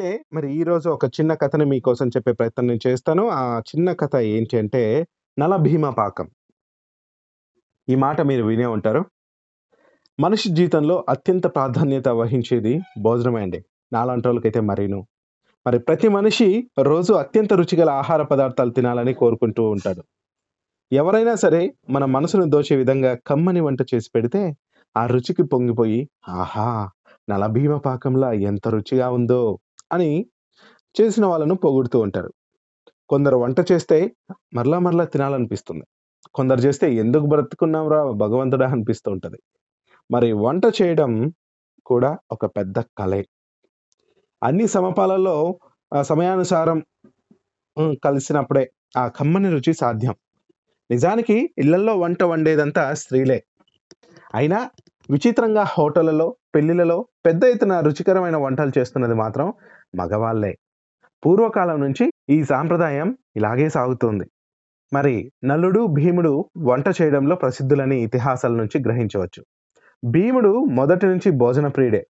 అయితే మరి ఈరోజు ఒక చిన్న కథని మీకోసం చెప్పే ప్రయత్నం నేను చేస్తాను. ఆ చిన్న కథ ఏంటి అంటే 'నలభీమ పాకం'. ఈ మాట మీరు వినే ఉంటారు. మనిషి జీవితంలో అత్యంత ప్రాధాన్యత వహించేది భోజనమే అండి. నాలాంటోళ్ళకైతే మరీను. మరి ప్రతి మనిషి రోజు అత్యంత రుచిగల ఆహార పదార్థాలు తినాలని కోరుకుంటూ ఉంటాడు. ఎవరైనా సరే మన మనసును దోచే విధంగా కమ్మని వంట చేసి పెడితే ఆ రుచికి పొంగిపోయి ఆహా! నలభీమ పాకంలా ఎంత రుచిగా ఉందో అని చేసిన వాళ్ళను పొగుడుతూ ఉంటారు. కొందరు వంట చేస్తే మరలా మరలా తినాలనిపిస్తుంది. కొందరు చేస్తే ఎందుకు బ్రతుకున్నాంరా భగవంతుడా అనిపిస్తూ ఉంటుంది మరి వంట చేయడం కూడా ఒక పెద్ద కలే. అన్ని సమపాలలో సమయానుసారం కలిసినప్పుడే ఆ కమ్మని రుచి సాధ్యం. నిజానికి ఇళ్ళలో వంట వండేదంతా స్త్రీలే. అయినా విచిత్రంగా హోటళ్ళలో, పెళ్ళిళ్ళలో పెద్ద ఎత్తున రుచికరమైన వంటలు చేస్తున్నది మాత్రం మగవాళ్ళే. పూర్వకాలం నుంచి ఈ సాంప్రదాయం ఇలాగే సాగుతోంది. మరి నలుడు, భీముడు వంట చేయడంలో ప్రసిద్ధులని ఇతిహాసాల నుంచి గ్రహించవచ్చు. భీముడు మొదటి నుంచి భోజన ప్రియుడే.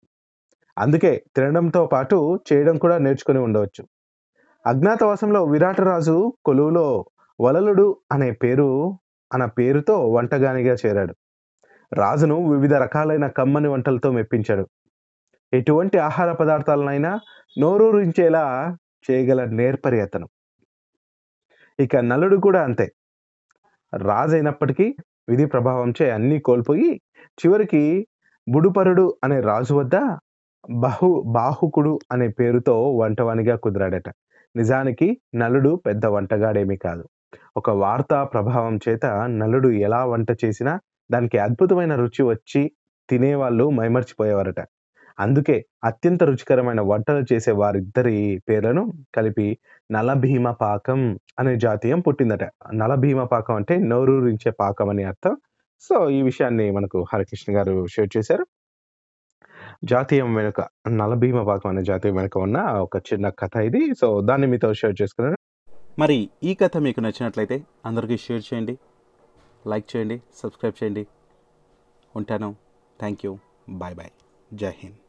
అందుకే తినడంతో పాటు చేయడం కూడా నేర్చుకుని ఉండవచ్చు. అజ్ఞాతవాసంలో విరాటరాజు కొలువులో వలలుడు అనే పేరు అన పేరుతో వంటగానిగా చేరాడు. రాజును వివిధ రకాలైన కమ్మని వంటలతో మెప్పించాడు. ఎటువంటి ఆహార పదార్థాలనైనా నోరూరించేలా చేయగల నేర్పరి అతను. ఇక నలుడు కూడా అంతే. రాజైనప్పటికీ విధి ప్రభావంచే అన్నీ కోల్పోయి చివరికి బుడుపరుడు అనే రాజు వద్ద బహు బాహుకుడు అనే పేరుతో వంటవానిగా కుదిరాడట. నిజానికి నలుడు పెద్ద వంటగాడేమీ కాదు. ఒక వార్తా ప్రభావం చేత నలుడు ఎలా వంట చేసినా దానికి అద్భుతమైన రుచి వచ్చి తినేవాళ్ళు మైమర్చిపోయేవారట. అందుకే అత్యంత రుచికరమైన వంటలు చేసే వారిద్దరి పేర్లను కలిపి నలభీమ పాకం అనే జాతీయం పుట్టిందట. నలభీమ పాకం అంటే నోరూరించే పాకం అని అర్థం. సో, ఈ విషయాన్ని మనకు హరికృష్ణ గారు షేర్ చేశారు. జాతీయం వెనుక నలభీమ పాకం అనే జాతీయం వెనుక ఉన్న ఒక చిన్న కథ ఇది. సో, దాన్ని మీతో షేర్ చేసుకున్నాను. మరి ఈ కథ మీకు నచ్చినట్లయితే అందరికీ షేర్ చేయండి. లైక్ చేయండి. సబ్స్క్రైబ్ చేయండి. ఉంటాను. Thank you. Bye bye. జై హింద్.